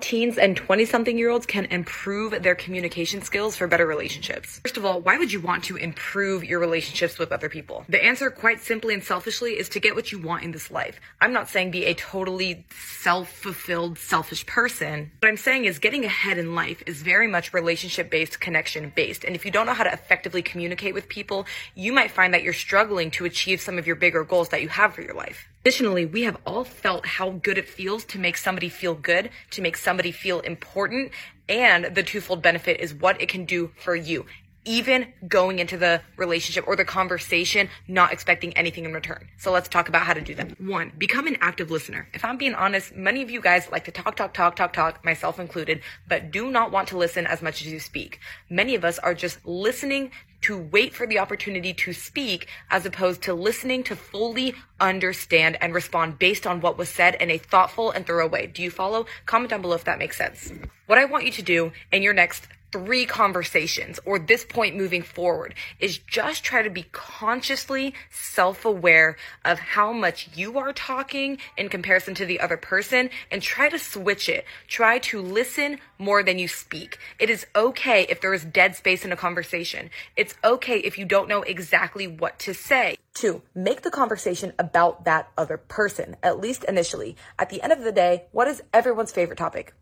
Teens and 20 something year olds can improve their communication skills for better relationships. First of all, why would you want to improve your relationships with other people? The answer, quite simply and selfishly, is to get what you want in this life. I'm not saying be a totally self fulfilled, selfish person. What I'm saying is getting ahead in life is very much relationship based, connection based. And if you don't know how to effectively communicate with people, you might find that you're struggling to achieve some of your bigger goals that you have for your life. Additionally, we have all felt how good it feels to make somebody feel good, to make somebody feel important, and the twofold benefit is what it can do for you. Even going into the relationship or the conversation, not expecting anything in return. So let's talk about how to do that. One, become an active listener. If I'm being honest, many of you guys like to talk, talk, talk, talk, talk, myself included, but do not want to listen as much as you speak. Many of us are just listening to wait for the opportunity to speak as opposed to listening to fully understand and respond based on what was said in a thoughtful and thorough way. Do you follow? Comment down below if that makes sense. What I want you to do in your next three conversations or this point moving forward is just try to be consciously self-aware of how much you are talking in comparison to the other person and try to switch it. Try to listen more than you speak. It is okay if there is dead space in a conversation. It's okay if you don't know exactly what to say. Two, make the conversation about that other person, at least initially. At the end of the day, what is everyone's favorite topic?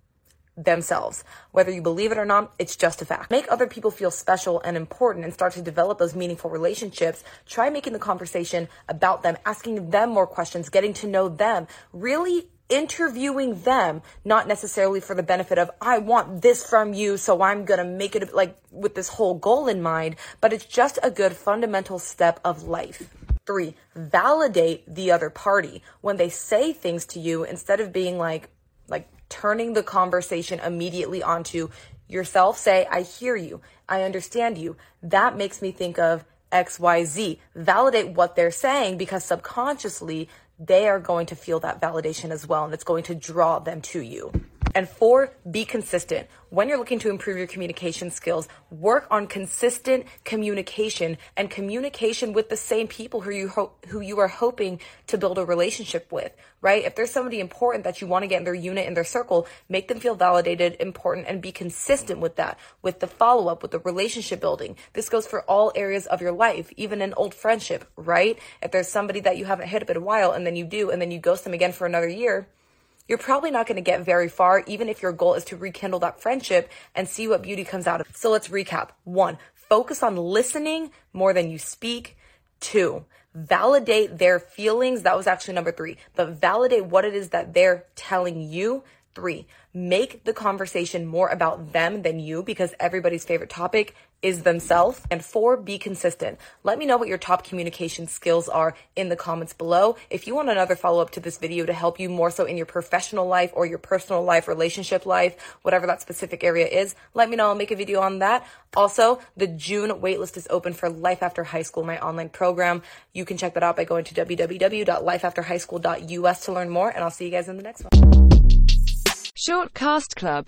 Themselves. Whether you believe it or not, it's just a fact. Make other people feel special and important and start to develop those meaningful relationships. Try making the conversation about them, asking them more questions, getting to know them, really interviewing them, not necessarily for the benefit of, I want this from you, so I'm gonna make it like with this whole goal in mind, but it's just a good fundamental step of life. Three, validate the other party when they say things to you instead of being like, like turning the conversation immediately onto yourself. Say, I hear you. I understand you. That makes me think of XYZ. Validate what they're saying because subconsciously they are going to feel that validation as well and it's going to draw them to you. And four, be consistent. When you're looking to improve your communication skills, work on consistent communication and communication with the same people who you ho- who you are hoping to build a relationship with, right? If there's somebody important that you want to get in their unit in their circle, make them feel validated, important and be consistent with that, with the follow-up, with the relationship building. This goes for all areas of your life, even an old friendship, right? If there's somebody that you haven't hit up in a while and then you do and then you ghost them again for another year, you're probably not going to get very far, even if your goal is to rekindle that friendship and see what beauty comes out of it. So let's recap. One, focus on listening more than you speak. Two, validate their feelings. That was actually number three, but validate what it is that they're telling you. Three, make the conversation more about them than you because everybody's favorite topic is themselves. And four, be consistent. Let me know what your top communication skills are in the comments below. If you want another follow up to this video to help you more so in your professional life or your personal life, relationship life, whatever that specific area is, let me know. I'll make a video on that. Also, the June waitlist is open for Life After High School, my online program. You can check that out by going to www.lifeafterhighschool.us to learn more. And I'll see you guys in the next one. Short Cast Club